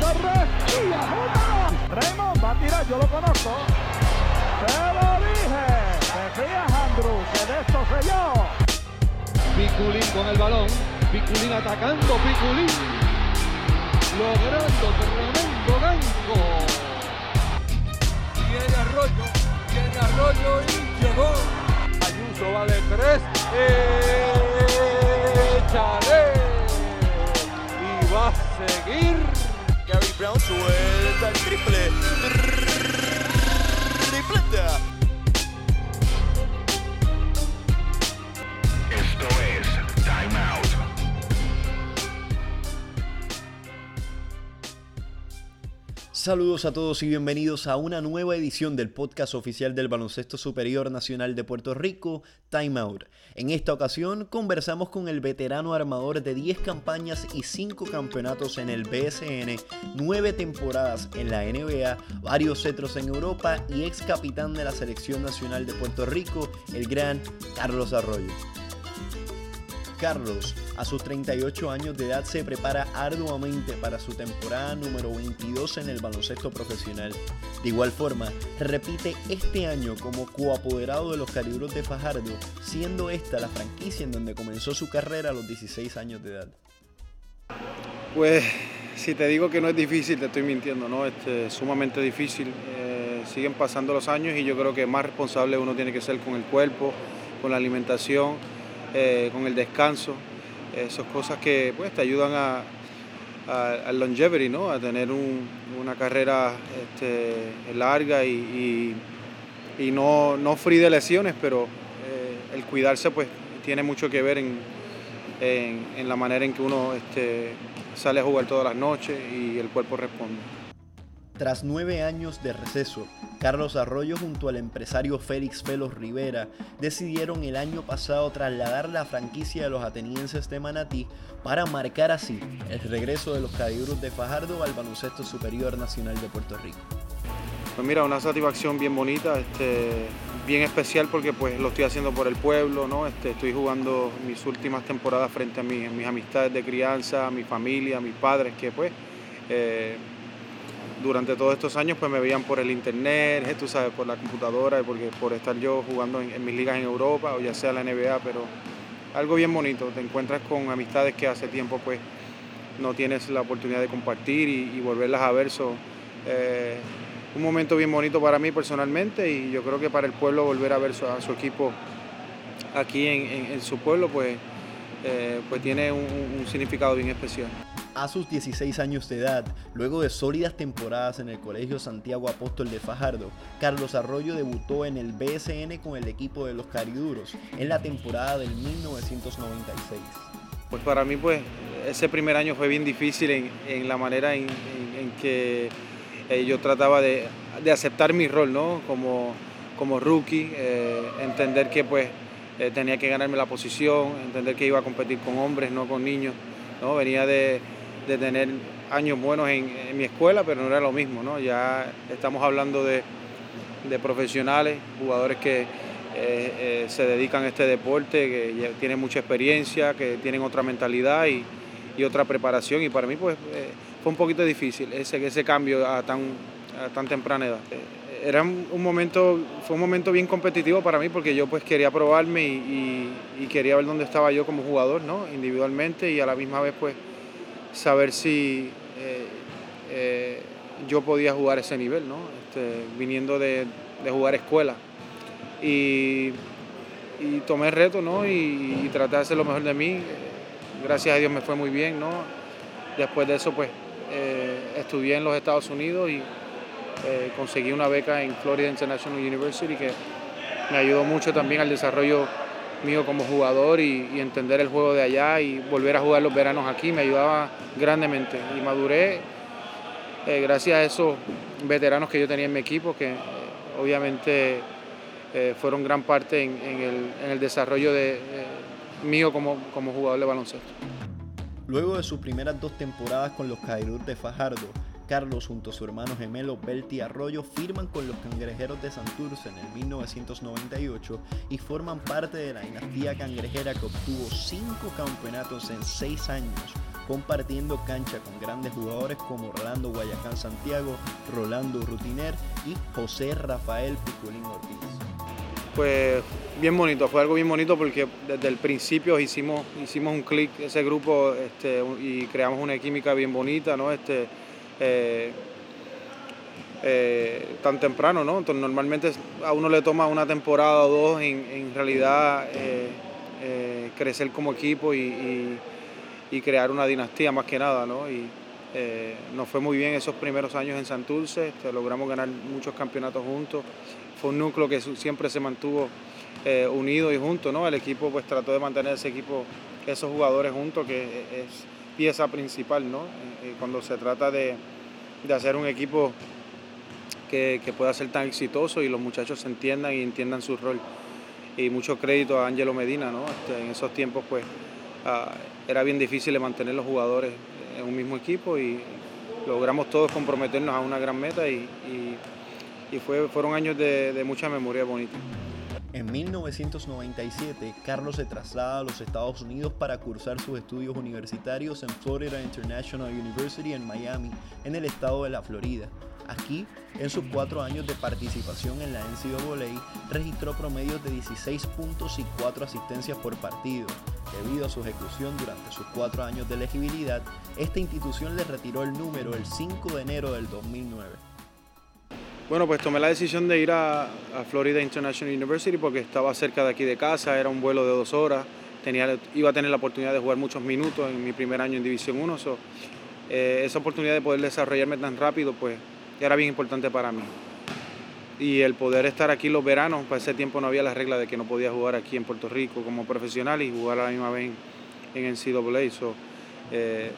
Torres y ajuda. Raymond va a tirar, yo lo conozco. Te lo dije. Te fías, Andrew, que de esto sé yo. Piculín con el balón. Piculín atacando. Piculín logrando tremendo gancho. Viene Arroyo. Viene Arroyo y llegó. Ayuso va de tres. Échale. Y va a seguir. Brown suelta el triple. Tripleta. Saludos a todos y bienvenidos a una nueva edición del podcast oficial del Baloncesto Superior Nacional de Puerto Rico, Time Out. En esta ocasión conversamos con el veterano armador de 10 campañas y 5 campeonatos en el BSN, 9 temporadas en la NBA, varios cetros en Europa y ex capitán de la Selección Nacional de Puerto Rico, el gran Carlos Arroyo. Carlos, a sus 38 años de edad, se prepara arduamente para su temporada número 22 en el baloncesto profesional. De igual forma, repite este año como coapoderado de los Calibros de Fajardo, siendo esta la franquicia en donde comenzó su carrera a los 16 años de edad. Pues si te digo que no es difícil, te estoy mintiendo, ¿no? Este, sumamente difícil. Eh, siguen pasando los años y yo creo que más responsable uno tiene que ser con el cuerpo, con la alimentación, eh, con el descanso. Esas cosas que pues, te ayudan a, a- al longevity, ¿no? A tener un- una carrera este, larga y, y- y no, no free de lesiones, pero eh, el cuidarse pues tiene mucho que ver en, en- en la manera en que uno este, sale a jugar todas las noches y el cuerpo responde. Tras nueve años de receso, Carlos Arroyo junto al empresario Félix Felos Rivera decidieron el año pasado trasladar la franquicia de los atenienses de Manatí para marcar así el regreso de los Calibros de Fajardo al baloncesto superior nacional de Puerto Rico. Pues mira, una satisfacción bien bonita, este, bien especial porque pues lo estoy haciendo por el pueblo, ¿no? Este, estoy jugando mis últimas temporadas frente a mi- mis amistades de crianza, a mi familia, a mis padres, que pues eh, durante todos estos años pues me veían por el internet, eh, tú sabes, por la computadora, porque por estar yo jugando en, mis ligas en Europa o ya sea la NBA, pero algo bien bonito, te encuentras con amistades que hace tiempo pues no tienes la oportunidad de compartir y, volverlas a ver. so, eh, un momento bien bonito para mí personalmente y yo creo que para el pueblo volver a ver su- a su equipo aquí en, su pueblo pues, eh, pues tiene un significado bien especial. A sus 16 años de edad, luego de sólidas temporadas en el Colegio Santiago Apóstol de Fajardo, Carlos Arroyo debutó en el BSN con el equipo de los Cariduros en la temporada del 1996. Pues para mí pues ese primer año fue bien difícil en, la manera en, que eh, yo trataba de, de aceptar mi rol ¿no? como, como rookie, eh, entender que pues eh, tenía que ganarme la posición, entender que iba a competir con hombres, no con niños. ¿no? Venía de, de tener años buenos en, mi escuela, pero no era lo mismo. ¿no? Ya estamos hablando de, de profesionales, jugadores que eh, eh, se dedican a este deporte, que tienen mucha experiencia, que tienen otra mentalidad y, y otra preparación. Y para mí pues eh, fue un poquito difícil ese, ese cambio a tan, tan temprana edad. Era un momento, fue un momento bien competitivo para mí porque yo pues quería probarme y- y quería ver dónde estaba yo como jugador, ¿no? individualmente y a la misma vez pues saber si eh, eh, yo podía jugar ese nivel, ¿no? Este, viniendo de, de jugar escuela. Y, y tomé el reto, ¿no? Y, y traté de hacer lo mejor de mí. Gracias a Dios me fue muy bien, ¿no? Después de eso, pues, eh, estudié en los Estados Unidos y conseguí una beca en Florida International University que me ayudó mucho también al desarrollo mío como jugador y, entender el juego de allá y volver a jugar los veranos aquí me ayudaba grandemente y maduré eh, gracias a esos veteranos que yo tenía en mi equipo que eh, obviamente eh, fueron gran parte en, el, desarrollo de, mío como, como jugador de baloncesto. Luego de sus primeras dos temporadas con los Cairur de Fajardo, Carlos junto a su hermano gemelo Belti Arroyo firman con los Cangrejeros de Santurce en el 1998 y forman parte de la dinastía cangrejera que obtuvo cinco campeonatos en seis años, compartiendo cancha con grandes jugadores como Rolando Guayacán Santiago, Rolando Rutiner y José Rafael Piculín Ortiz. Pues bien bonito, fue algo bien bonito porque desde el principio hicimos, hicimos un clic ese grupo este, y creamos una química bien bonita, ¿no? Este, eh, eh, tan temprano, ¿no? Entonces, normalmente a uno le toma una temporada o dos en, realidad eh, crecer como equipo y, crear una dinastía más que nada, ¿no? Y nos fue muy bien esos primeros años en Santurce, este, logramos ganar muchos campeonatos juntos, fue un núcleo que siempre se mantuvo unido y junto, ¿no? El equipo pues trató de mantener ese equipo, esos jugadores juntos, que es pieza principal, ¿no? cuando se trata de, de hacer un equipo que, pueda ser tan exitoso y los muchachos se entiendan y entiendan su rol. Y mucho crédito a Angelo Medina, ¿no? Este, en esos tiempos pues ah, era bien difícil mantener los jugadores en un mismo equipo y logramos todos comprometernos a una gran meta y, fue, fueron años de, de mucha memoria bonita. En 1997, Carlos se traslada a los Estados Unidos para cursar sus estudios universitarios en Florida International University en Miami, en el estado de la Florida. Aquí, en sus cuatro años de participación en la NCAA, registró promedios de 16 puntos y 4 asistencias por partido. Debido a su ejecución durante sus cuatro años de elegibilidad, esta institución le retiró el número el 5 de enero del 2009. Bueno, pues tomé la decisión de ir a, Florida International University porque estaba cerca de aquí de casa, era un vuelo de dos horas, tenía, iba a tener la oportunidad de jugar muchos minutos en mi primer año en División 1. Eh, esa oportunidad de poder desarrollarme tan rápido, pues era bien importante para mí. Y el poder estar aquí los veranos, para ese tiempo no había la regla de que no podía jugar aquí en Puerto Rico como profesional y jugar a la misma vez en, en NCAA. So, eh,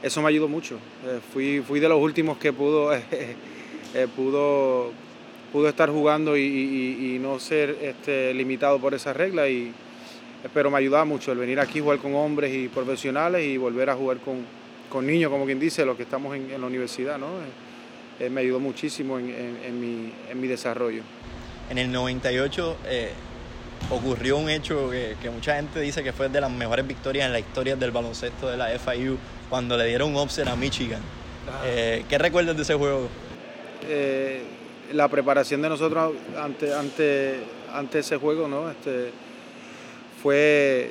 eso me ayudó mucho. Eh, fui, fui de los últimos que pudo, eh, pudo, pudo estar jugando y, no ser este, limitado por esa regla. Y, pero me ayudaba mucho el venir aquí, jugar con hombres y profesionales y volver a jugar con, con niños, como quien dice, los que estamos en, en la universidad. ¿no? Eh, me ayudó muchísimo en, mi, desarrollo. En el 98 eh, ocurrió un hecho que, mucha gente dice que fue de las mejores victorias en la historia del baloncesto de la FIU, cuando le dieron un offset a Michigan. Eh, ¿Qué recuerdas de ese juego? La preparación de nosotros ante, ante, ante ese juego ¿no? este, fue,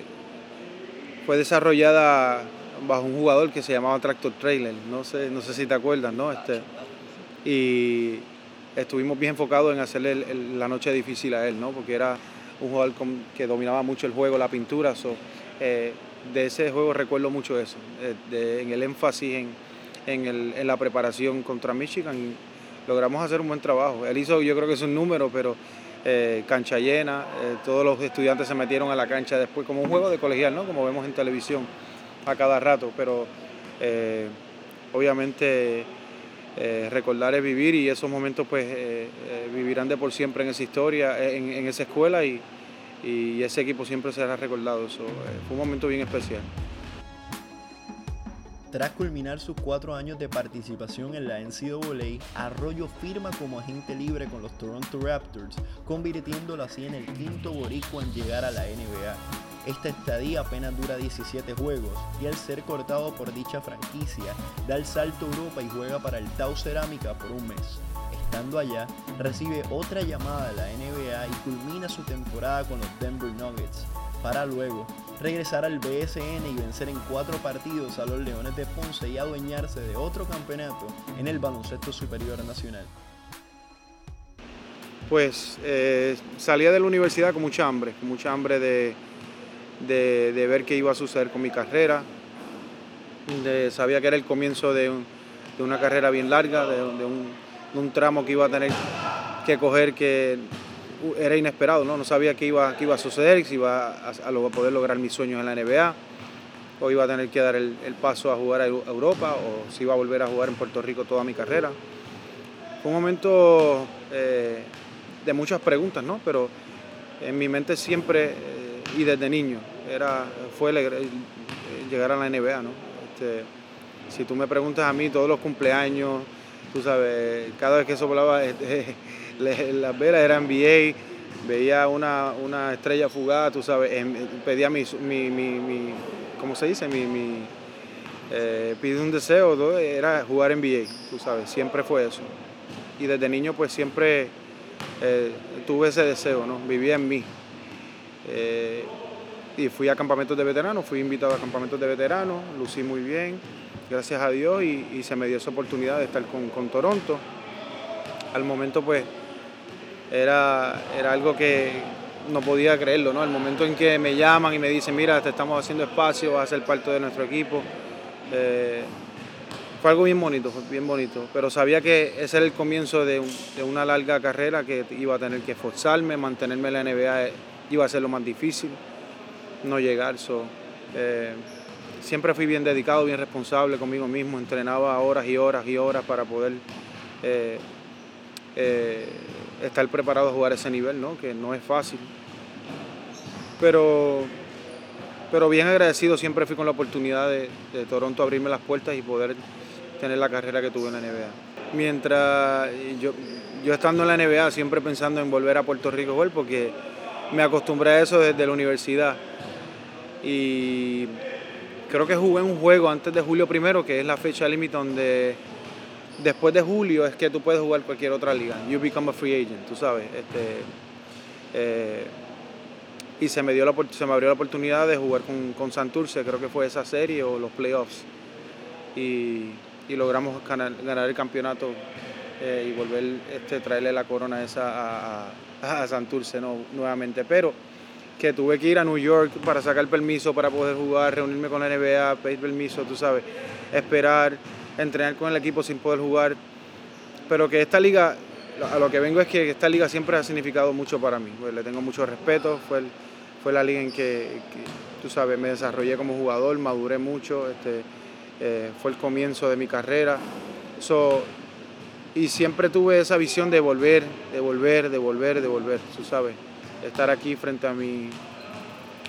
fue desarrollada bajo un jugador que se llamaba Tractor Trailer, no sé, no sé si te acuerdas, ¿no? Este, y estuvimos bien enfocados en hacerle la noche difícil a él, ¿no? porque era un jugador que dominaba mucho el juego, la pintura. Eh, de ese juego recuerdo mucho eso, eh, en el énfasis en, la preparación contra Michigan. Logramos hacer un buen trabajo. Él hizo, yo creo que es un número, pero eh, cancha llena, todos los estudiantes se metieron a la cancha después, como un juego de colegial, ¿no? como vemos en televisión a cada rato, pero obviamente eh, recordar es vivir y esos momentos pues eh, eh, vivirán de por siempre en esa historia, en, esa escuela y, ese equipo siempre será recordado. Eso, fue un momento bien especial. Tras culminar sus cuatro años de participación en la NCAA, Arroyo firma como agente libre con los Toronto Raptors, convirtiéndolo así en el quinto boricua en llegar a la NBA. Esta estadía apenas dura 17 juegos y al ser cortado por dicha franquicia, da el salto a Europa y juega para el Tau Cerámica por un mes. Estando allá, recibe otra llamada de la NBA y culmina su temporada con los Denver Nuggets, para luego regresar al BSN y vencer en cuatro partidos a los Leones de Ponce y adueñarse de otro campeonato en el baloncesto superior nacional. Pues eh, salía de la universidad con mucha hambre, con mucha hambre de, de, ver qué iba a suceder con mi carrera. sabía que era el comienzo de, una carrera bien larga, de, un, tramo que iba a tener que coger que era inesperado, no, no sabía qué iba, qué iba a suceder, si iba a, poder lograr mis sueños en la NBA, o iba a tener que dar el, paso a jugar a Europa, o si iba a volver a jugar en Puerto Rico toda mi carrera. Fue un momento eh, de muchas preguntas, ¿no? pero en mi mente siempre y desde niño era, fue llegar a la NBA, ¿no? Este, si tú me preguntas a mí, todos los cumpleaños, tú sabes, cada vez que soplaba este, las velas era NBA, veía una, estrella fugada, tú sabes, pedía mi, mi, mi, ¿cómo se dice? Mi, eh, pide un deseo, ¿no? era jugar NBA, tú sabes, siempre fue eso. Y desde niño pues siempre eh, tuve ese deseo, ¿no? Vivía en mí. Eh, y fui a campamentos de veteranos, fui invitado a campamentos de veteranos, lucí muy bien, gracias a Dios, y, se me dio esa oportunidad de estar con, Toronto. Al momento pues era, era algo que no podía creerlo, ¿no? Al momento en que me llaman y me dicen, mira, te estamos haciendo espacio, vas a ser parte de nuestro equipo. Eh, fue algo bien bonito, bien bonito, pero sabía que ese era el comienzo de, una larga carrera que iba a tener que esforzarme, mantenerme en la NBA iba a ser lo más difícil, no llegar. Eh, siempre fui bien dedicado, bien responsable conmigo mismo, entrenaba horas y horas y horas para poder eh, estar preparado a jugar ese nivel, ¿no? que no es fácil. Pero pero bien agradecido siempre fui con la oportunidad de, Toronto abrirme las puertas y poder tener la carrera que tuve en la NBA. Mientras yo, yo estando en la NBA siempre pensando en volver a Puerto Rico porque me acostumbré a eso desde la universidad. Y creo que jugué un juego antes de julio primero, que es la fecha límite donde después de julio es que tú puedes jugar cualquier otra liga. You become a free agent, tú sabes. Este, eh, y se me, dio la, se me abrió la oportunidad de jugar con, con Santurce, creo que fue esa serie o los playoffs. Y, y logramos ganar, el campeonato eh, y volver este, traerle la corona esa a, a, Santurce no, nuevamente. Pero que tuve que ir a New York para sacar permiso para poder jugar, reunirme con la NBA, pedir permiso, tú sabes, esperar, entrenar con el equipo sin poder jugar. Pero que esta liga, a lo que vengo es que esta liga siempre ha significado mucho para mí. Pues le tengo mucho respeto, fue fue la liga en que, tú sabes, me desarrollé como jugador, maduré mucho, este, eh, fue el comienzo de mi carrera. y siempre tuve esa visión de volver, de volver, de volver, de volver, tú sabes. Estar aquí frente a mi,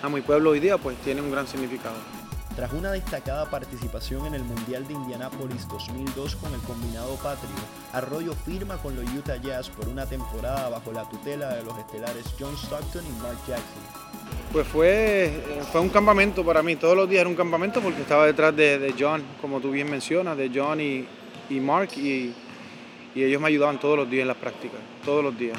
a mi pueblo hoy día, pues tiene un gran significado. Tras una destacada participación en el Mundial de Indianápolis 2002 con el combinado patrio, Arroyo firma con los Utah Jazz por una temporada bajo la tutela de los estelares John Stockton y Mark Jackson. Pues fue, fue un campamento para mí, todos los días era un campamento porque estaba detrás de, John, como tú bien mencionas, de John y, Mark, y, ellos me ayudaban todos los días en las prácticas, todos los días.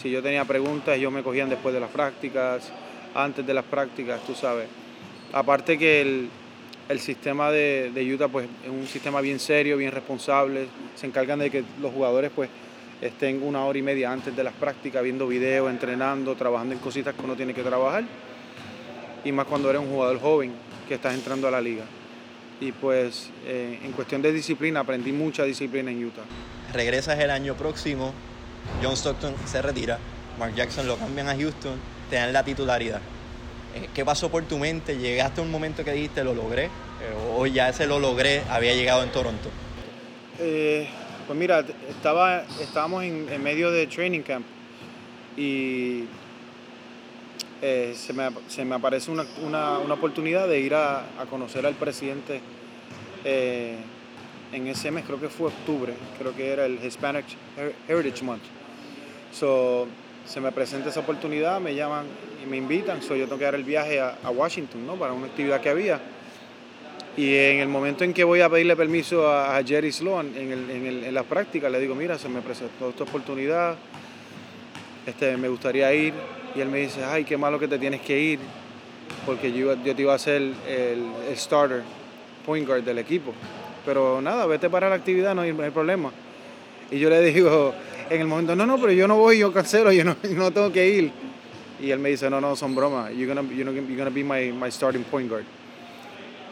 Si yo tenía preguntas, ellos me cogían después de las prácticas, antes de las prácticas, tú sabes. Aparte que el, sistema de, de, Utah pues, es un sistema bien serio, bien responsable, se encargan de que los jugadores pues, estén una hora y media antes de las prácticas viendo videos, entrenando, trabajando en cositas que uno tiene que trabajar y más cuando eres un jugador joven que estás entrando a la liga. Y pues eh, en cuestión de disciplina, aprendí mucha disciplina en Utah. Regresas el año próximo, John Stockton se retira, Mark Jackson lo cambian a Houston, te dan la titularidad. Eh, ¿Qué pasó por tu mente? ¿Llegaste a un momento que dijiste lo logré? Eh, ¿O ya ese lo logré había llegado en Toronto? pues mira, estaba, estábamos en, medio de training camp y eh, se, me, se, me, aparece una, una, una, oportunidad de ir a, a conocer al presidente eh, en ese mes, creo que fue octubre, creo que era el Hispanic Heritage Month. So, se me presenta esa oportunidad, me llaman y me invitan, so, yo tengo que dar el viaje a, Washington ¿no? para una actividad que había. Y en el momento en que voy a pedirle permiso a, Jerry Sloan en, el, en, el, en las prácticas, le digo, mira, se me presentó esta oportunidad, este, me gustaría ir, y él me dice, ay, qué malo que te tienes que ir, porque yo, yo te iba a hacer el, starter, point guard del equipo. Pero nada, vete para la actividad, no hay, problema. Y yo le digo en el momento, no, no, pero yo no voy, yo cancelo, yo no, no tengo que ir. Y él me dice, no, no, son bromas, you're gonna, you're gonna be my, my starting point guard.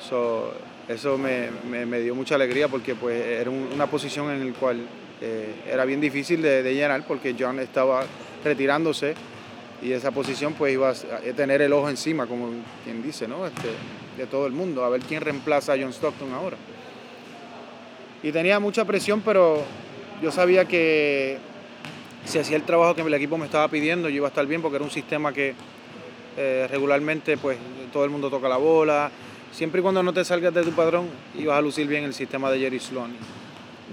So, eso me, me, dio mucha alegría porque pues era una posición en la cual eh, era bien difícil de, de llenar porque John estaba retirándose y esa posición pues iba a tener el ojo encima, como quien dice, ¿no? Este, de todo el mundo, a ver quién reemplaza a John Stockton ahora. Y tenía mucha presión, pero yo sabía que si hacía el trabajo que el equipo me estaba pidiendo, yo iba a estar bien porque era un sistema que eh, regularmente pues todo el mundo toca la bola, siempre y cuando no te salgas de tu padrón ibas a lucir bien el sistema de Jerry Sloan.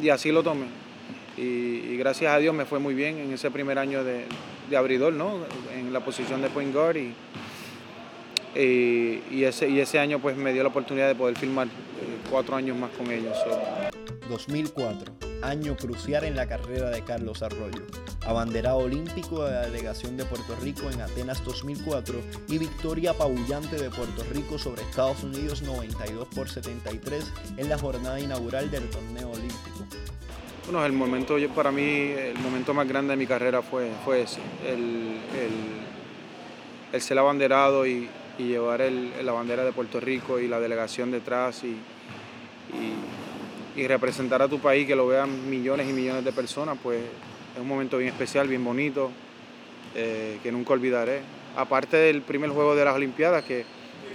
Y así lo tomé. y gracias a Dios me fue muy bien en ese primer año de, de abridor, ¿no? En la posición de point guard y Y, ese, y ese año pues me dio la oportunidad de poder filmar eh, cuatro años más con ellos. so. 2004, año crucial en la carrera de Carlos Arroyo. Abanderado olímpico de la delegación de Puerto Rico en Atenas 2004 y victoria apabullante de Puerto Rico sobre Estados Unidos 92 por 73 en la jornada inaugural del torneo olímpico. Bueno, el momento, yo- para mí, el momento más grande de mi carrera fue, fue ese, el, el- ser abanderado y, llevar el- la bandera de Puerto Rico y la delegación detrás y- y representar a tu país, que lo vean millones y millones de personas, pues es un momento bien especial, bien bonito, eh, que nunca olvidaré. Aparte del primer juego de las Olimpiadas, que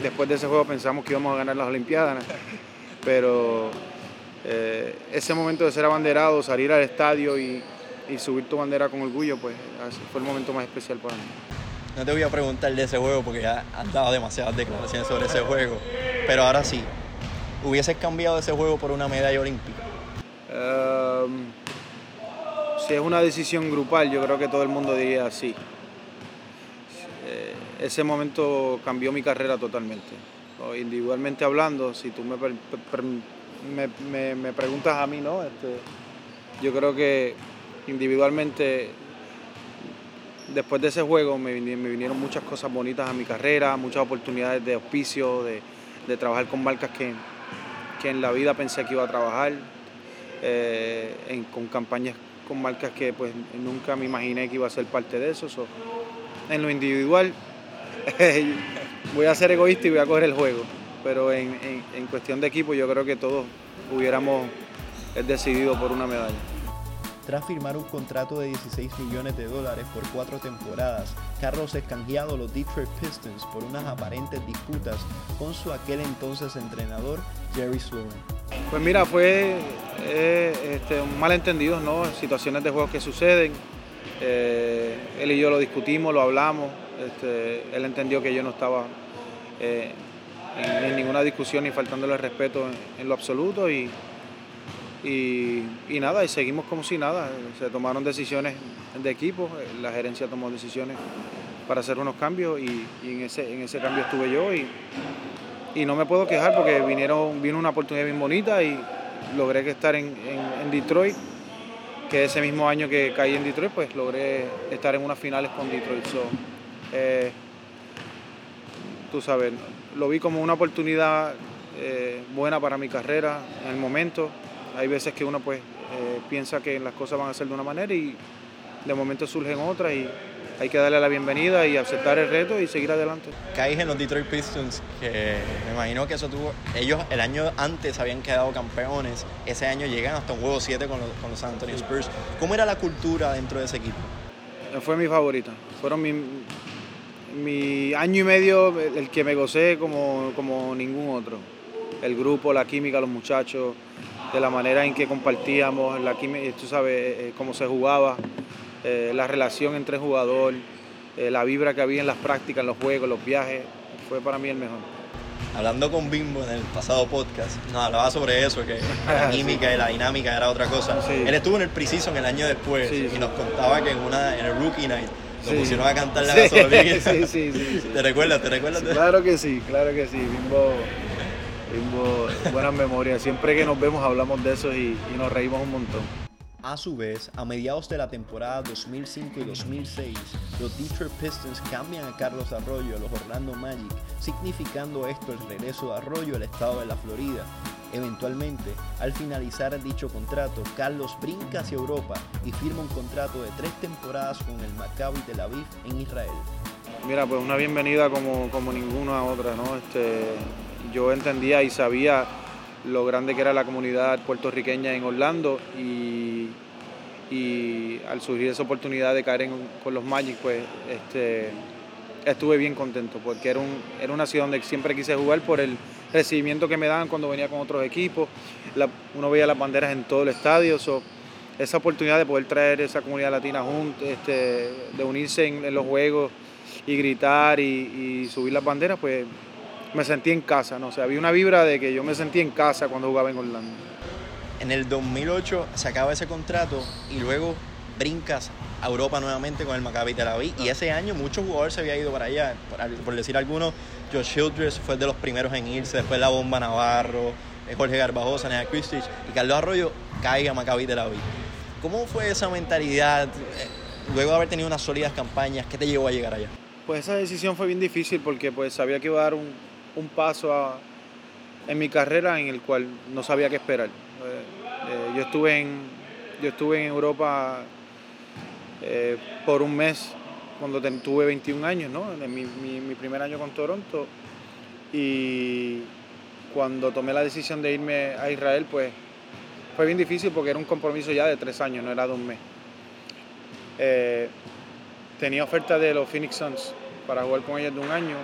después de ese juego pensamos que íbamos a ganar las Olimpiadas, pero eh, ese momento de ser abanderado, salir al estadio y, y subir tu bandera con orgullo, pues fue el momento más especial para mí. No te voy a preguntar de ese juego porque ya han dado demasiadas declaraciones sobre ese juego. Pero ahora sí, ¿hubieses cambiado ese juego por una medalla olímpica? Ehm, si es una decisión grupal, yo creo que todo el mundo diría sí. Eh, ese momento cambió mi carrera totalmente. Individualmente hablando, si tú me, me, me- me preguntas a mí, ¿no? Este, yo creo que individualmente, después de ese juego, me vinieron muchas cosas bonitas a mi carrera, muchas oportunidades de auspicio, de, de trabajar con marcas que, que en la vida pensé que iba a trabajar eh, con campañas con marcas que pues nunca me imaginé que iba a ser parte de eso. so, en lo individual voy a ser egoísta y voy a coger el juego, pero en, en- en cuestión de equipo yo creo que todos hubiéramos eh, decidido por una medalla. Tras firmar un contrato de 16 millones de dólares por cuatro temporadas, Carlos es canjeado a los Detroit Pistons por unas aparentes disputas con su aquel entonces entrenador Jerry Sloan. Pues mira, fue eh, este, un malentendido, ¿no? Situaciones de juegos que suceden. Eh, él y yo lo discutimos, lo hablamos. Este, él entendió que yo no estaba eh, en, ninguna discusión ni faltándole respeto en, en lo absoluto. Y, y, y nada, y seguimos como si nada. Se tomaron decisiones de equipo, la gerencia tomó decisiones para hacer unos cambios y, en, ese, en ese cambio estuve yo. Y, y no me puedo quejar porque vinieron, vino una oportunidad bien bonita y logré que estar en, en- en Detroit, que ese mismo año que caí en Detroit, pues logré estar en unas finales con Detroit. So, eh, tú sabes, lo vi como una oportunidad eh, buena para mi carrera en el momento. Hay veces que uno pues eh, piensa que las cosas van a ser de una manera y de momento surgen otras y hay que darle la bienvenida y aceptar el reto y seguir adelante. Caes en los Detroit Pistons, que me imagino que eso tuvo. Ellos el año antes habían quedado campeones, ese año llegan hasta un juego 7 con los, con los San Antonio Spurs. ¿Cómo era la cultura dentro de ese equipo? Fue mi favorita. Fueron mi, mi año y medio el el que me gocé como, como ningún otro. El grupo, la química, los muchachos, de la manera en que compartíamos, la química, tú sabes, eh, cómo se jugaba, eh, la relación entre el jugador, eh, la vibra que había en las prácticas, en los juegos, los viajes, fue para mí el mejor. Hablando con Bimbo en el pasado podcast, nos hablaba sobre eso, que la química y la dinámica era otra cosa. Sí. Él estuvo en el Precision el año después Sí, y sí. nos contaba que en, una, en el Rookie Night lo pusieron a cantar la gasolina. sí, sí, sí, sí. ¿Te recuerdas? ¿Te recuerdas? Claro que sí, claro que sí. Bimbo, Bimbo, buenas memorias. Siempre que nos vemos hablamos de eso y, y nos reímos un montón. A su vez, a mediados de la temporada 2005 y 2006, los Detroit Pistons cambian a Carlos Arroyo a los Orlando Magic, significando esto el regreso de Arroyo al estado de la Florida. Eventualmente, al finalizar dicho contrato, Carlos brinca hacia Europa y firma un contrato de tres temporadas con el Maccabi Tel Aviv en Israel. Mira, pues una bienvenida como, como ninguna otra, ¿no? Este, yo entendía y sabía lo grande que era la comunidad puertorriqueña en Orlando y, y al surgir esa oportunidad de caer con los Magic, pues este, estuve bien contento porque era, un, era una ciudad donde siempre quise jugar por el recibimiento que me daban cuando venía con otros equipos. Uno veía las banderas en todo el estadio. so, esa oportunidad de poder traer esa comunidad latina juntos, este, de unirse en, en los juegos y gritar y, y subir las banderas, pues me sentí en casa, ¿no? O sea, había una vibra de que yo me sentí en casa cuando jugaba en Orlando. En el 2008 se acaba ese contrato y luego brincas a Europa nuevamente con el Maccabi Tel Aviv y ese año muchos jugadores se había ido para allá, por, por decir algunos, Josh Childress fue de los primeros en irse, después la Bomba Navarro, eh, Jorge Garbajosa, Nea Kristich y Carlos Arroyo caiga a Maccabi Tel Aviv. ¿Cómo fue esa mentalidad eh, luego de haber tenido unas sólidas campañas? ¿Qué te llevó a llegar allá? Pues esa decisión fue bien difícil porque pues sabía que iba a dar un, un paso en mi carrera en el cual no sabía qué esperar. Eh, eh, yo, estuve en, yo estuve en Europa eh, por un mes cuando tuve 21 años, ¿no? En mi, mi- mi primer año con Toronto. Y cuando tomé la decisión de irme a Israel, pues fue bien difícil porque era un compromiso ya de tres años, no era de un mes. Tenía oferta de los Phoenix Suns para jugar con ellos de un año,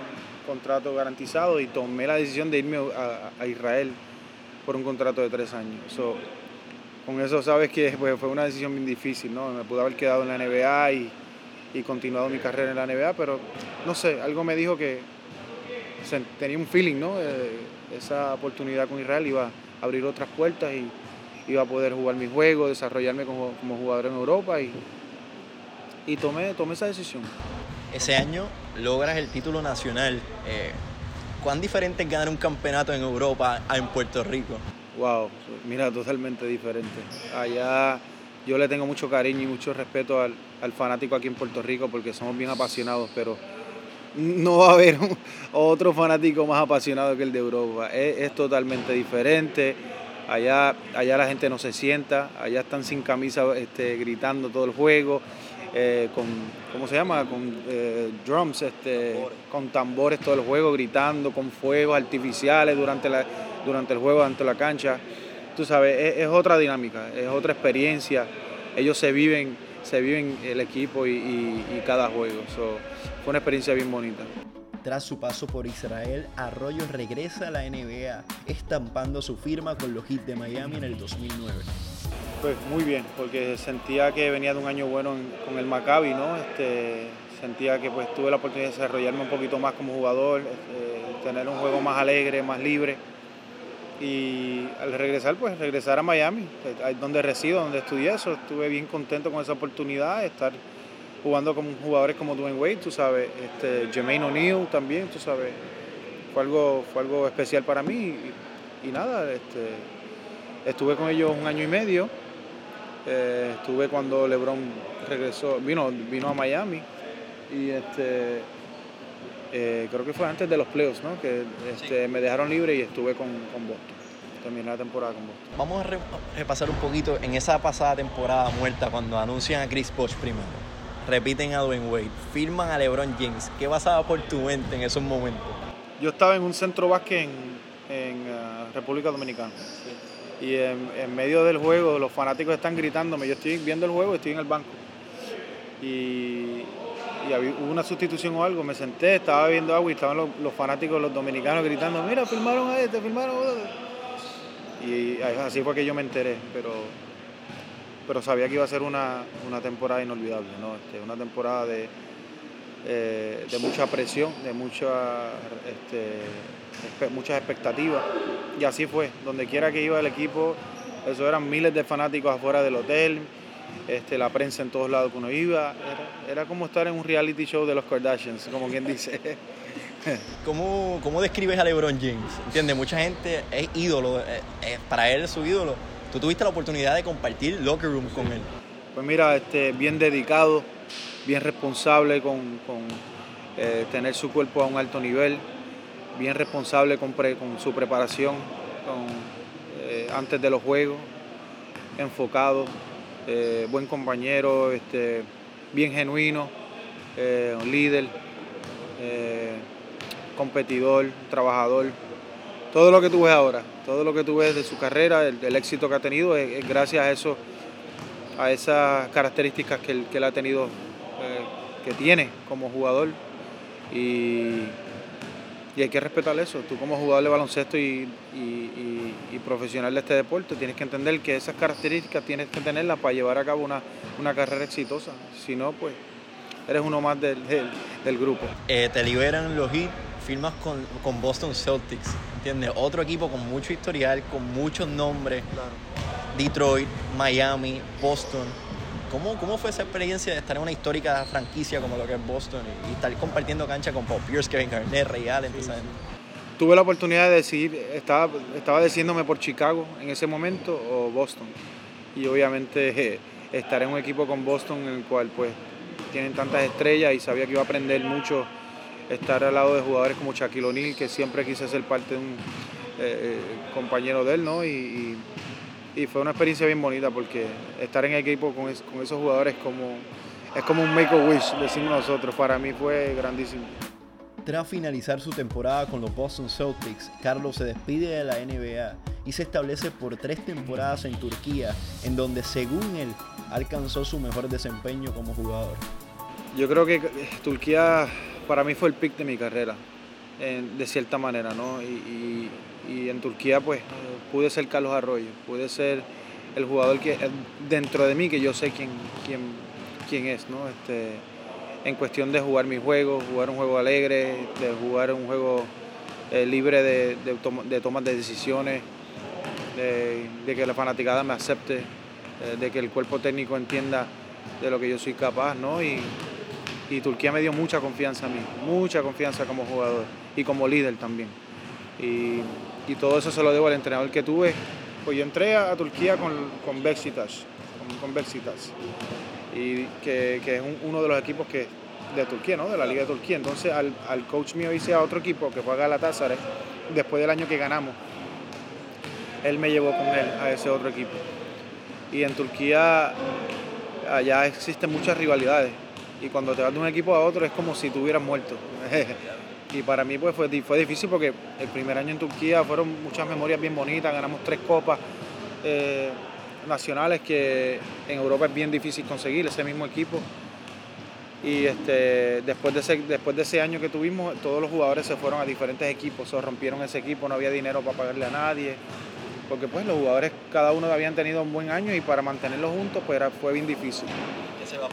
contrato garantizado, y tomé la decisión de irme a, Israel por un contrato de tres años. Con eso sabes que pues, fue una decisión bien difícil, ¿no? Me pude haber quedado en la NBA y, y continuado mi carrera en la NBA, pero no sé, algo me dijo que tenía un feeling, ¿no? Esa oportunidad con Israel iba a abrir otras puertas y iba a poder jugar mi juego, desarrollarme como, como jugador en Europa y, y tomé, tomé esa decisión. Ese año logras el título nacional. Eh, ¿Cuán diferente es ganar un campeonato en Europa a en Puerto Rico? Wow, mira, totalmente diferente. Allá yo le tengo mucho cariño y mucho respeto al, al fanático aquí en Puerto Rico porque somos bien apasionados, pero no va a haber otro fanático más apasionado que el de Europa. Es, es totalmente diferente. Allá, allá la gente no se sienta, allá están sin camisa este, gritando todo el juego, eh, con, ¿cómo se llama? Con eh, drums, este, con tambores todo el juego, gritando, con fuegos artificiales durante, la, durante el juego, dentro de la cancha. Tú sabes, es, otra dinámica, es otra experiencia. Ellos se viven, se viven el equipo y, cada juego. Fue una experiencia bien bonita. Tras su paso por Israel, Arroyo regresa a la NBA, estampando su firma con los Heat de Miami en el 2009. Pues muy bien, porque sentía que venía de un año bueno en- con el Maccabi, ¿no? Este, sentía que pues tuve la oportunidad de desarrollarme un poquito más como jugador, este, tener un juego más alegre, más libre. Y al regresar, pues regresar a Miami, donde resido, donde estudié eso, estuve bien contento con esa oportunidad de estar jugando con jugadores como Dwayne Wade, tú sabes, este, Jermaine O'Neal también, tú sabes. Fue algo, fue algo especial para mí y, y nada, este, estuve con ellos un año y medio. Eh, estuve cuando LeBron regresó, vino, vino a Miami y este, eh, creo que fue antes de los playoffs, ¿no? Que este, me dejaron libre y estuve con, con Boston. Terminé la temporada con Boston. Vamos a re- repasar un poquito en esa pasada temporada muerta cuando anuncian a Chris Bosh primero. Repiten a Dwayne Wade, firman a LeBron James. ¿Qué pasaba por tu mente en esos momentos? Yo estaba en un centro básquet en, en, ah, República Dominicana. Y en, en medio del juego los fanáticos están gritándome. Yo estoy viendo el juego y estoy en el banco. Y, y había- hubo una sustitución o algo. Me senté, estaba viendo agua y estaban los, los fanáticos, los dominicanos gritando, mira, filmaron a este, filmaron a este". Y así fue que yo me enteré. Pero, pero sabía que iba a ser una, una temporada inolvidable, ¿no? Este, una temporada de, eh, de mucha presión, de mucha, este, muchas expectativas. Y así fue, donde quiera que iba el equipo, eso eran miles de fanáticos afuera del hotel, este, la prensa en todos lados que uno iba. Era, era como estar en un reality show de los Kardashians, como quien dice. ¿Cómo, cómo describes a LeBron James? ¿Entiendes? Mucha gente es ídolo, eh, eh, para él es su ídolo. Tú tuviste la oportunidad de compartir locker room con él. Pues mira, este, bien dedicado, bien responsable con, con, eh, tener su cuerpo a un alto nivel, bien responsable con, con su preparación con, eh, antes de los juegos, enfocado, eh, buen compañero, este, bien genuino, líder, competidor, trabajador. Todo lo que tú ves ahora, todo lo que tú ves de su carrera, el, éxito que ha tenido, es, gracias a eso a esas características que él, ha tenido, eh, que tiene como jugador. Y, hay que respetar eso. Tú como jugador de baloncesto y, profesional de este deporte tienes que entender que esas características tienes que tenerlas para llevar a cabo una, carrera exitosa. Si no, pues eres uno más del, grupo. Eh, te liberan los Heat, firmas con, con Boston Celtics, ¿entiendes? Otro equipo con mucho historial, con muchos nombres. Detroit, Miami, Boston. ¿Cómo, ¿Cómo fue esa experiencia de estar en una histórica franquicia como lo que es Boston y, y estar compartiendo cancha con Paul Pierce, Kevin Garnett, Ray Allen? sabes? Tuve la oportunidad de decidir, estaba, estaba decidiéndome por Chicago en ese momento o Boston. Y obviamente eh, estar en un equipo con Boston en el cual pues tienen tantas estrellas y sabía que iba a aprender mucho estar al lado de jugadores como Shaquille O'Neal, que siempre quise ser parte de un eh, eh, compañero de él, ¿no? Y, y- y fue una experiencia bien bonita porque estar en equipo con, es- con esos jugadores como, es como un make a wish, decimos nosotros. Para mí fue grandísimo. Tras finalizar su temporada con los Boston Celtics, Carlos se despide de la NBA y se establece por tres temporadas en Turquía, en donde según él alcanzó su mejor desempeño como jugador. Yo creo que Turquía para mí fue el pick de mi carrera, de cierta manera, ¿no? Y, en Turquía pues pude ser Carlos Arroyo, pude ser el jugador que eh, dentro de mí que yo sé quién, quién, quién es, ¿no? Este, en cuestión de jugar mi juego, jugar un juego alegre, de jugar un juego eh, libre de, de, de tomas de decisiones, de, que la fanaticada me acepte, eh, de que el cuerpo técnico entienda de lo que yo soy capaz, ¿no? Y Turquía me dio mucha confianza a mí, mucha confianza como jugador y como líder también. Y, todo eso se lo debo al entrenador que tuve. Pues yo entré a, Turquía con, con con, con y que, que es un- uno de los equipos que, de Turquía, ¿no? de la Liga de Turquía. Entonces al, al coach mío hice a otro equipo que fue a Galatasaray, después del año que ganamos. Él me llevó con él a ese otro equipo. Y en Turquía allá existen muchas rivalidades y cuando te vas de un equipo a otro es como si tú hubieras muerto. y para mí pues fue, fue difícil porque el primer año en Turquía fueron muchas memorias bien bonitas, ganamos tres copas eh, nacionales que en Europa es bien difícil conseguir ese mismo equipo. Y este, después, de ese, después de ese año que tuvimos, todos los jugadores se fueron a diferentes equipos, o rompieron ese equipo, no había dinero para pagarle a nadie, porque pues los jugadores cada uno habían tenido un buen año y para mantenerlos juntos pues era, fue bien difícil. Me va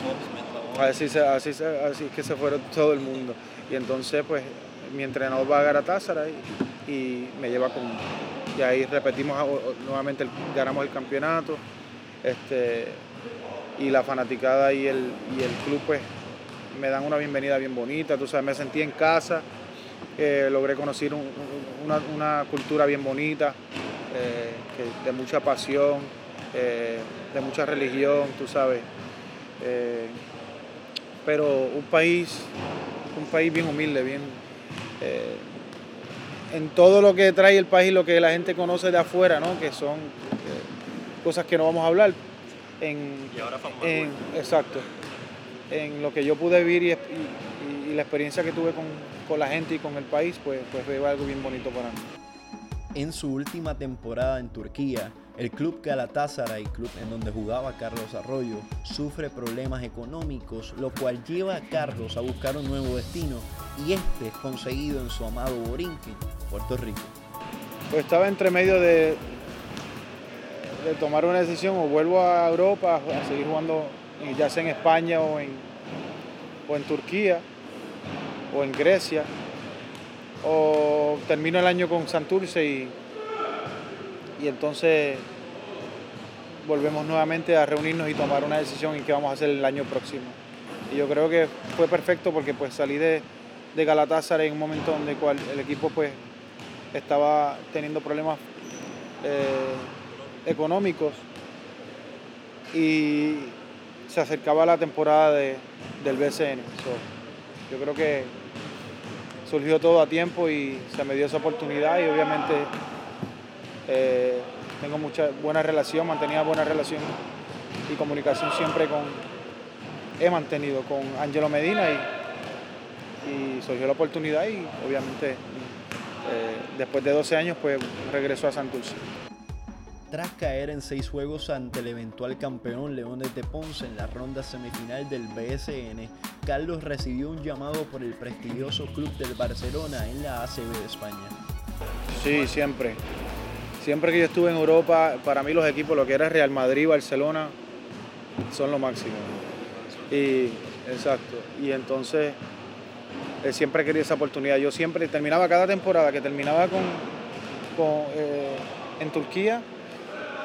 Así, se- así, se- así que se fueron todo el mundo. Y entonces, pues, mi entrenador va a Galatasaray y me lleva con... Y ahí repetimos nuevamente, ganamos el campeonato. Este, y la fanaticada y el, y el club, pues, me dan una bienvenida bien bonita. Tú sabes, me sentí en casa. eh, logré conocer un- un- una, una cultura bien bonita, eh, de mucha pasión, eh, de mucha religión, tú sabes. Pero un país, un país bien humilde, bien eh, en todo lo que trae el país, lo que la gente conoce de afuera, ¿no? que son eh, cosas que no vamos a hablar. En, Y ahora en- exacto. En lo que yo pude vivir y, y- y la experiencia que tuve con, con la gente y con el país, pues, pues fue algo bien bonito para mí. En su última temporada en Turquía, el club Galatasaray, club en donde jugaba Carlos Arroyo, sufre problemas económicos, lo cual lleva a Carlos a buscar un nuevo destino y este es conseguido en su amado Borinquen, Puerto Rico. Pues estaba entre medio de, de tomar una decisión o vuelvo a Europa a seguir jugando eh, ya sea en España o en, o en Turquía o en Grecia o termino el año con Santurce y, y entonces volvemos nuevamente a reunirnos y tomar una decisión en qué vamos a hacer el año próximo. Y yo creo que fue perfecto porque pues salí de, de Galatasaray en un momento donde cual el equipo pues estaba teniendo problemas eh, económicos y se acercaba la temporada de- del BCN. Yo creo que surgió todo a tiempo y se me dio esa oportunidad y obviamente eh, tengo mucha buena relación, mantenía buena relación y comunicación siempre con, he mantenido con Angelo Medina y, y surgió la oportunidad y obviamente eh, después de 12 años pues regresó a Santurce. Tras caer en seis juegos ante el eventual campeón Leones de Ponce en la ronda semifinal del BSN, Carlos recibió un llamado por el prestigioso club del Barcelona en la ACB de España. Sí, siempre. Siempre que yo estuve en Europa, para mí los equipos, lo que era Real Madrid, Barcelona, son lo máximo. Y, exacto. Y entonces, eh, siempre quería esa oportunidad. Yo siempre terminaba cada temporada que terminaba con, eh, en Turquía,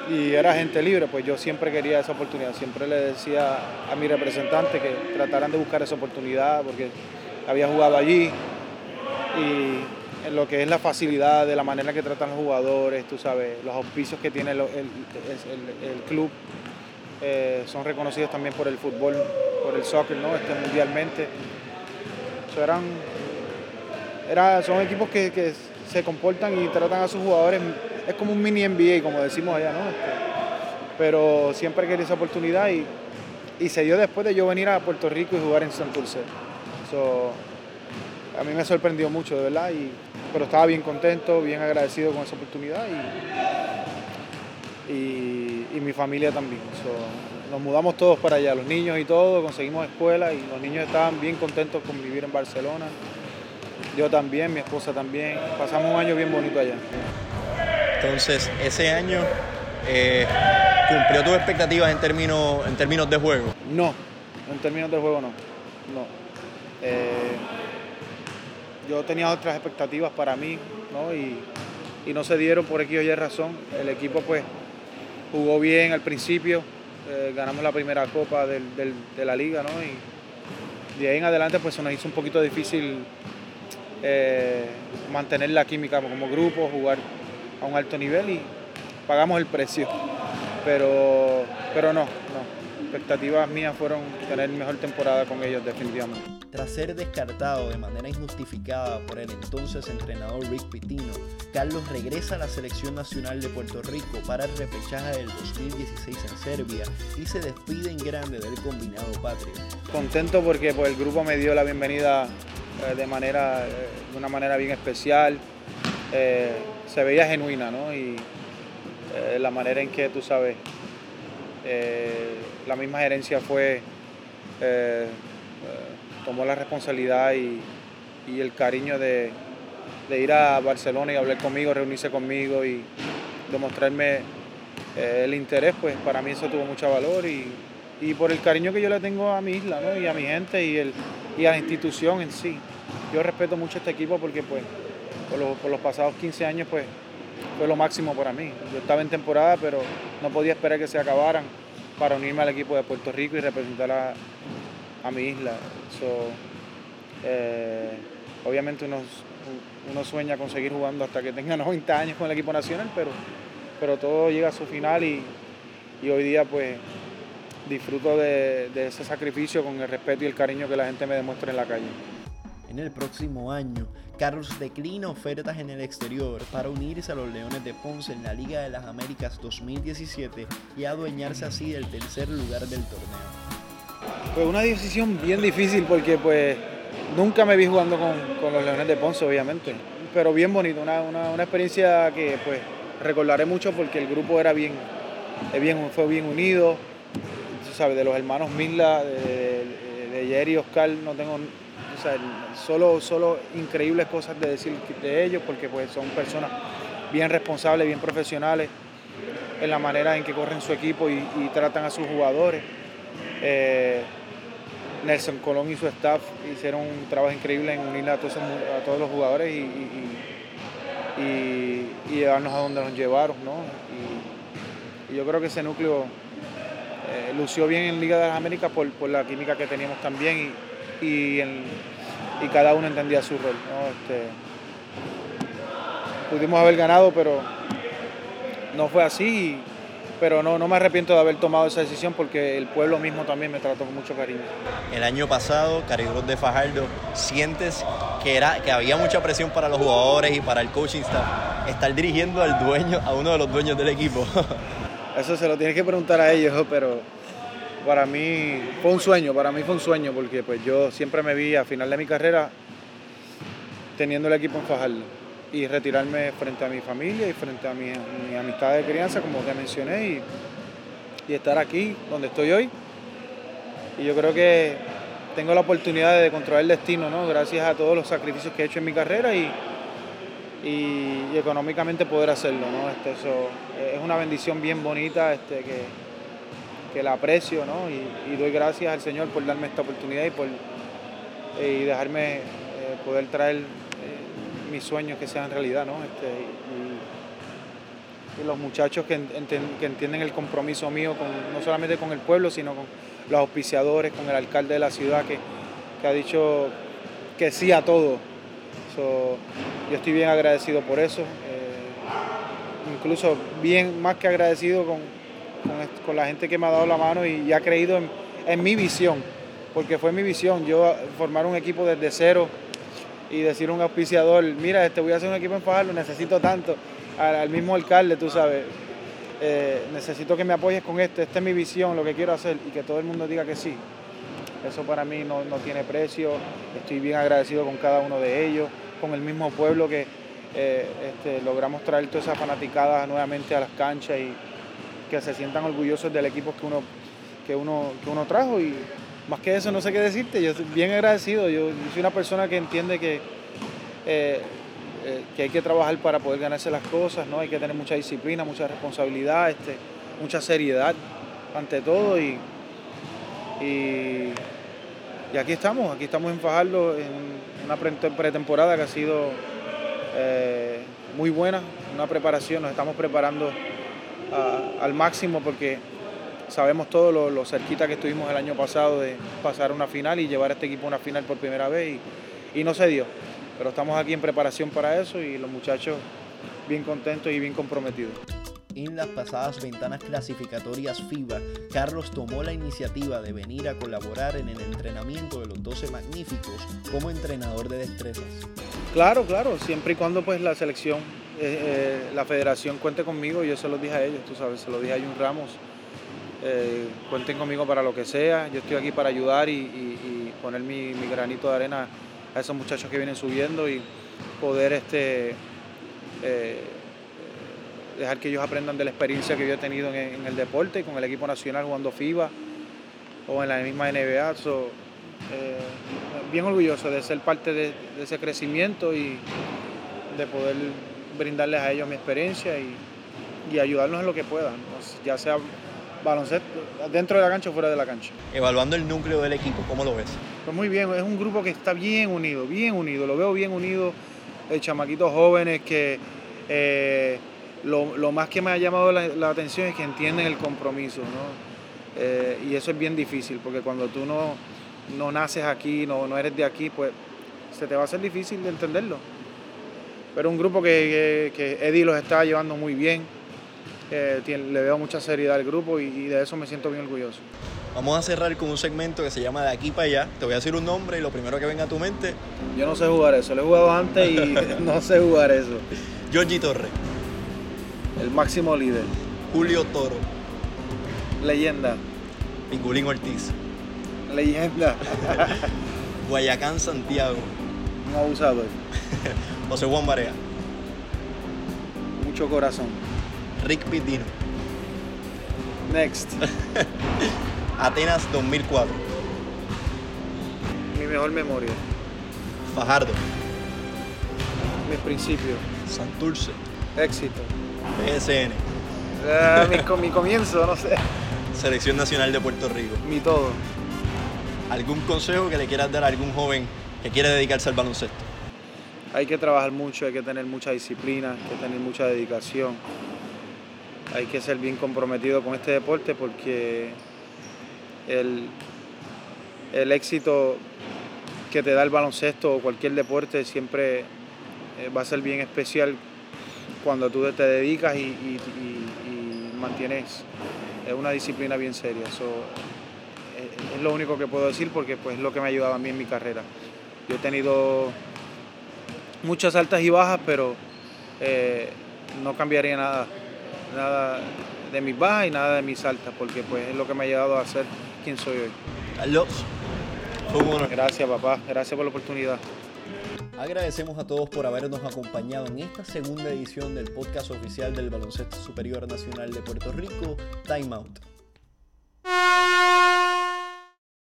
y era gente libre, pues yo siempre quería esa oportunidad. Siempre le decía a mi representante que trataran de buscar esa oportunidad porque había jugado allí y en lo que es la facilidad de la manera que tratan los jugadores, tú sabes, los auspicios que tiene el, club eh, son reconocidos también por el fútbol, por el soccer, ¿no? Este, mundialmente. eran, era, son equipos que, se comportan y tratan a sus jugadores, es como un mini NBA, como decimos allá, ¿no? Este, pero siempre quería esa oportunidad y, se dio después de yo venir a Puerto Rico y jugar en Santurce. A mí me sorprendió mucho, de verdad, y, pero estaba bien contento, bien agradecido con esa oportunidad y, y, mi familia también. nos mudamos todos para allá, los niños y todo, conseguimos escuela y los niños estaban bien contentos con vivir en Barcelona. Yo también, mi esposa también. Pasamos un año bien bonito allá. Entonces, ese año eh, cumplió tus expectativas en términos, en términos de juego. No, en términos de juego no. no. Eh, yo tenía otras expectativas para mí, ¿no? Y, no se dieron por aquí o Y razón. El equipo pues jugó bien al principio, eh, ganamos la primera copa de la liga, ¿no? Y de ahí en adelante pues se nos hizo un poquito difícil eh, mantener la química como grupo, jugar a un alto nivel y pagamos el precio. Pero, pero no, no. Expectativas mías fueron tener mejor temporada con ellos definitivamente. Tras ser descartado de manera injustificada por el entonces entrenador Rick Pitino, Carlos regresa a la selección nacional de Puerto Rico para el repechaje del 2016 en Serbia y se despide en grande del combinado patrio. Contento porque pues, el grupo me dio la bienvenida eh, de, manera, eh, de una manera bien especial. Eh, se veía genuina, ¿no? Y la manera en que tú sabes, la misma gerencia fue, tomó la responsabilidad y, el cariño de, ir a Barcelona y hablar conmigo, reunirse conmigo y demostrarme el interés, pues para mí eso tuvo mucho valor y, por el cariño que yo le tengo a mi isla y a mi gente y a la institución en sí. Yo respeto mucho este equipo porque pues por los, pasados 15 años pues fue lo máximo para mí. Yo estaba en temporada pero no podía esperar que se acabaran para unirme al equipo de Puerto Rico y representar a, mi isla. Eh, obviamente uno, uno sueña con seguir jugando hasta que tenga 90 años con el equipo nacional, pero, pero todo llega a su final y, hoy día pues disfruto de, de, ese sacrificio con el respeto y el cariño que la gente me demuestra en la calle. En el próximo año, Carlos declina ofertas en el exterior para unirse a los Leones de Ponce en la Liga de las Américas 2017 y adueñarse así del tercer lugar del torneo. Fue una decisión bien difícil porque pues nunca me vi jugando con, los Leones de Ponce, obviamente, pero bien bonito, una, experiencia que pues recordaré mucho porque el grupo era bien, bien fue bien unido, sabes, de los hermanos Mila, de, de Jerry y Oscar, no tengo solo, solo increíbles cosas de decir de ellos porque pues son personas bien responsables, bien profesionales en la manera en que corren su equipo y, tratan a sus jugadores. Eh, Nelson Colón y su staff hicieron un trabajo increíble en unir a todos, a todos los jugadores y, llevarnos a donde nos llevaron. Y, yo creo que ese núcleo eh, lució bien en Liga de las Américas por, por la química que teníamos también y, cada uno entendía su rol. Este, pudimos haber ganado, pero no fue así. pero no, no me arrepiento de haber tomado esa decisión porque el pueblo mismo también me trató con mucho cariño. El año pasado, Caribros de Fajardo, ¿sientes que, era, que había mucha presión para los jugadores y para el coaching staff estar dirigiendo al dueño, a uno de los dueños del equipo? Eso se lo tienes que preguntar a ellos, pero para mí fue un sueño, para mí fue un sueño porque pues yo siempre me vi a final de mi carrera teniendo el equipo en Fajardo y retirarme frente a mi familia y frente a mi, amistad de crianza, como te mencioné, y, estar aquí donde estoy hoy. Y yo creo que tengo la oportunidad de controlar el destino, ¿no? Gracias a todos los sacrificios que he hecho en mi carrera y, y, económicamente poder hacerlo, ¿no? Este, eso, es una bendición bien bonita este, que, que la aprecio ¿no? y, doy gracias al Señor por darme esta oportunidad y por y dejarme eh, poder traer eh, mis sueños que sean realidad. ¿no? Este, y los muchachos que, entienden el compromiso mío, con, no solamente con el pueblo, sino con los auspiciadores, con el alcalde de la ciudad que, ha dicho que sí a todo. So, yo estoy bien agradecido por eso, eh, incluso bien más que agradecido con, con, la gente que me ha dado la mano y, y ha creído en, en mi visión, porque fue mi visión, yo formar un equipo desde cero y decir a un auspiciador, mira, este voy a hacer un equipo en Fajardo, necesito tanto, al, al mismo alcalde, tú sabes, eh, necesito que me apoyes con esto, esta es mi visión, lo que quiero hacer y que todo el mundo diga que sí. Eso para mí no, no tiene precio, estoy bien agradecido con cada uno de ellos, con el mismo pueblo que eh, este, logramos traer todas esas fanaticadas nuevamente a las canchas y que se sientan orgullosos del equipo que uno, que uno, que uno trajo y más que eso no sé qué decirte, yo estoy bien agradecido, yo, soy una persona que entiende que, eh, eh, que hay que trabajar para poder ganarse las cosas, ¿no? hay que tener mucha disciplina, mucha responsabilidad, este, mucha seriedad ante todo y, y, aquí estamos, aquí estamos en Fajardo en una pre- pretemporada que ha sido eh, muy buena, una preparación, nos estamos preparando a- al máximo porque sabemos todo lo, lo cerquita que estuvimos el año pasado de pasar a una final y llevar a este equipo a una final por primera vez y, y no se dio. Pero estamos aquí en preparación para eso y los muchachos bien contentos y bien comprometidos. En las pasadas ventanas clasificatorias FIBA, Carlos tomó la iniciativa de venir a colaborar en el entrenamiento de los 12 magníficos como entrenador de destrezas. Claro, claro, siempre y cuando pues la selección, eh, eh, la federación cuente conmigo, yo se lo dije a ellos, tú sabes, se lo dije a Jun Ramos, eh, cuenten conmigo para lo que sea, yo estoy aquí para ayudar y, y- y poner mi, granito de arena a esos muchachos que vienen subiendo y poder este, eh, dejar que ellos aprendan de la experiencia que yo he tenido en, el deporte, con el equipo nacional jugando FIBA o en la misma NBA. Bien orgulloso de ser parte de ese crecimiento y de poder brindarles a ellos mi experiencia y, y ayudarnos en lo que puedan, ¿no? ya sea baloncesto, dentro de la cancha o fuera de la cancha. Evaluando el núcleo del equipo, ¿cómo lo ves? Pues muy bien, es un grupo que está bien unido, bien unido, lo veo bien unido, de chamaquitos jóvenes que eh, lo, lo más que me ha llamado la, la atención es que entienden el compromiso, ¿no? Eh, y eso es bien difícil, porque cuando tú no, no naces aquí, no, no eres de aquí, pues se te va a hacer difícil de entenderlo. Pero un grupo que, que, que Eddie los está llevando muy bien, eh, tiene- le veo mucha seriedad al grupo y, y de eso me siento bien orgulloso. Vamos a cerrar con un segmento que se llama De aquí para allá. Te voy a decir un nombre y lo primero que venga a tu mente, Yo no sé jugar eso, lo he jugado antes y no sé jugar eso. Georgie Torre, El máximo líder, Julio Toro, leyenda, Pingulín Ortiz, leyenda, Guayacán Santiago, un abusador, José Juan Barea, mucho corazón. Rick Pitino, Next, Atenas 2004, mi mejor memoria, Fajardo, mis principios, Santurce, éxito. PSN, Ah, mi, mi comienzo, no sé, Selección Nacional de Puerto Rico. mi todo. ¿Algún consejo que le quieras dar a algún joven que quiere dedicarse al baloncesto? Hay que trabajar mucho, hay que tener mucha disciplina, hay que tener mucha dedicación. Hay que ser bien comprometido con este deporte porque el, el éxito que te da el baloncesto o cualquier deporte siempre eh, va a ser bien especial cuando tú te dedicas y, y- y- mantienes eh, una disciplina bien seria. Eso eh, es lo único que puedo decir porque pues, es lo que me ha ayudado a mí en mi carrera. Yo he tenido muchas altas y bajas, pero eh, no cambiaría nada, nada de mis bajas y nada de mis altas, porque pues es lo que me ha llevado a ser quien soy hoy. Carlos, fue. Gracias papá, gracias por la oportunidad. Agradecemos a todos por habernos acompañado en esta segunda edición del podcast oficial del Baloncesto Superior Nacional de Puerto Rico, Time Out.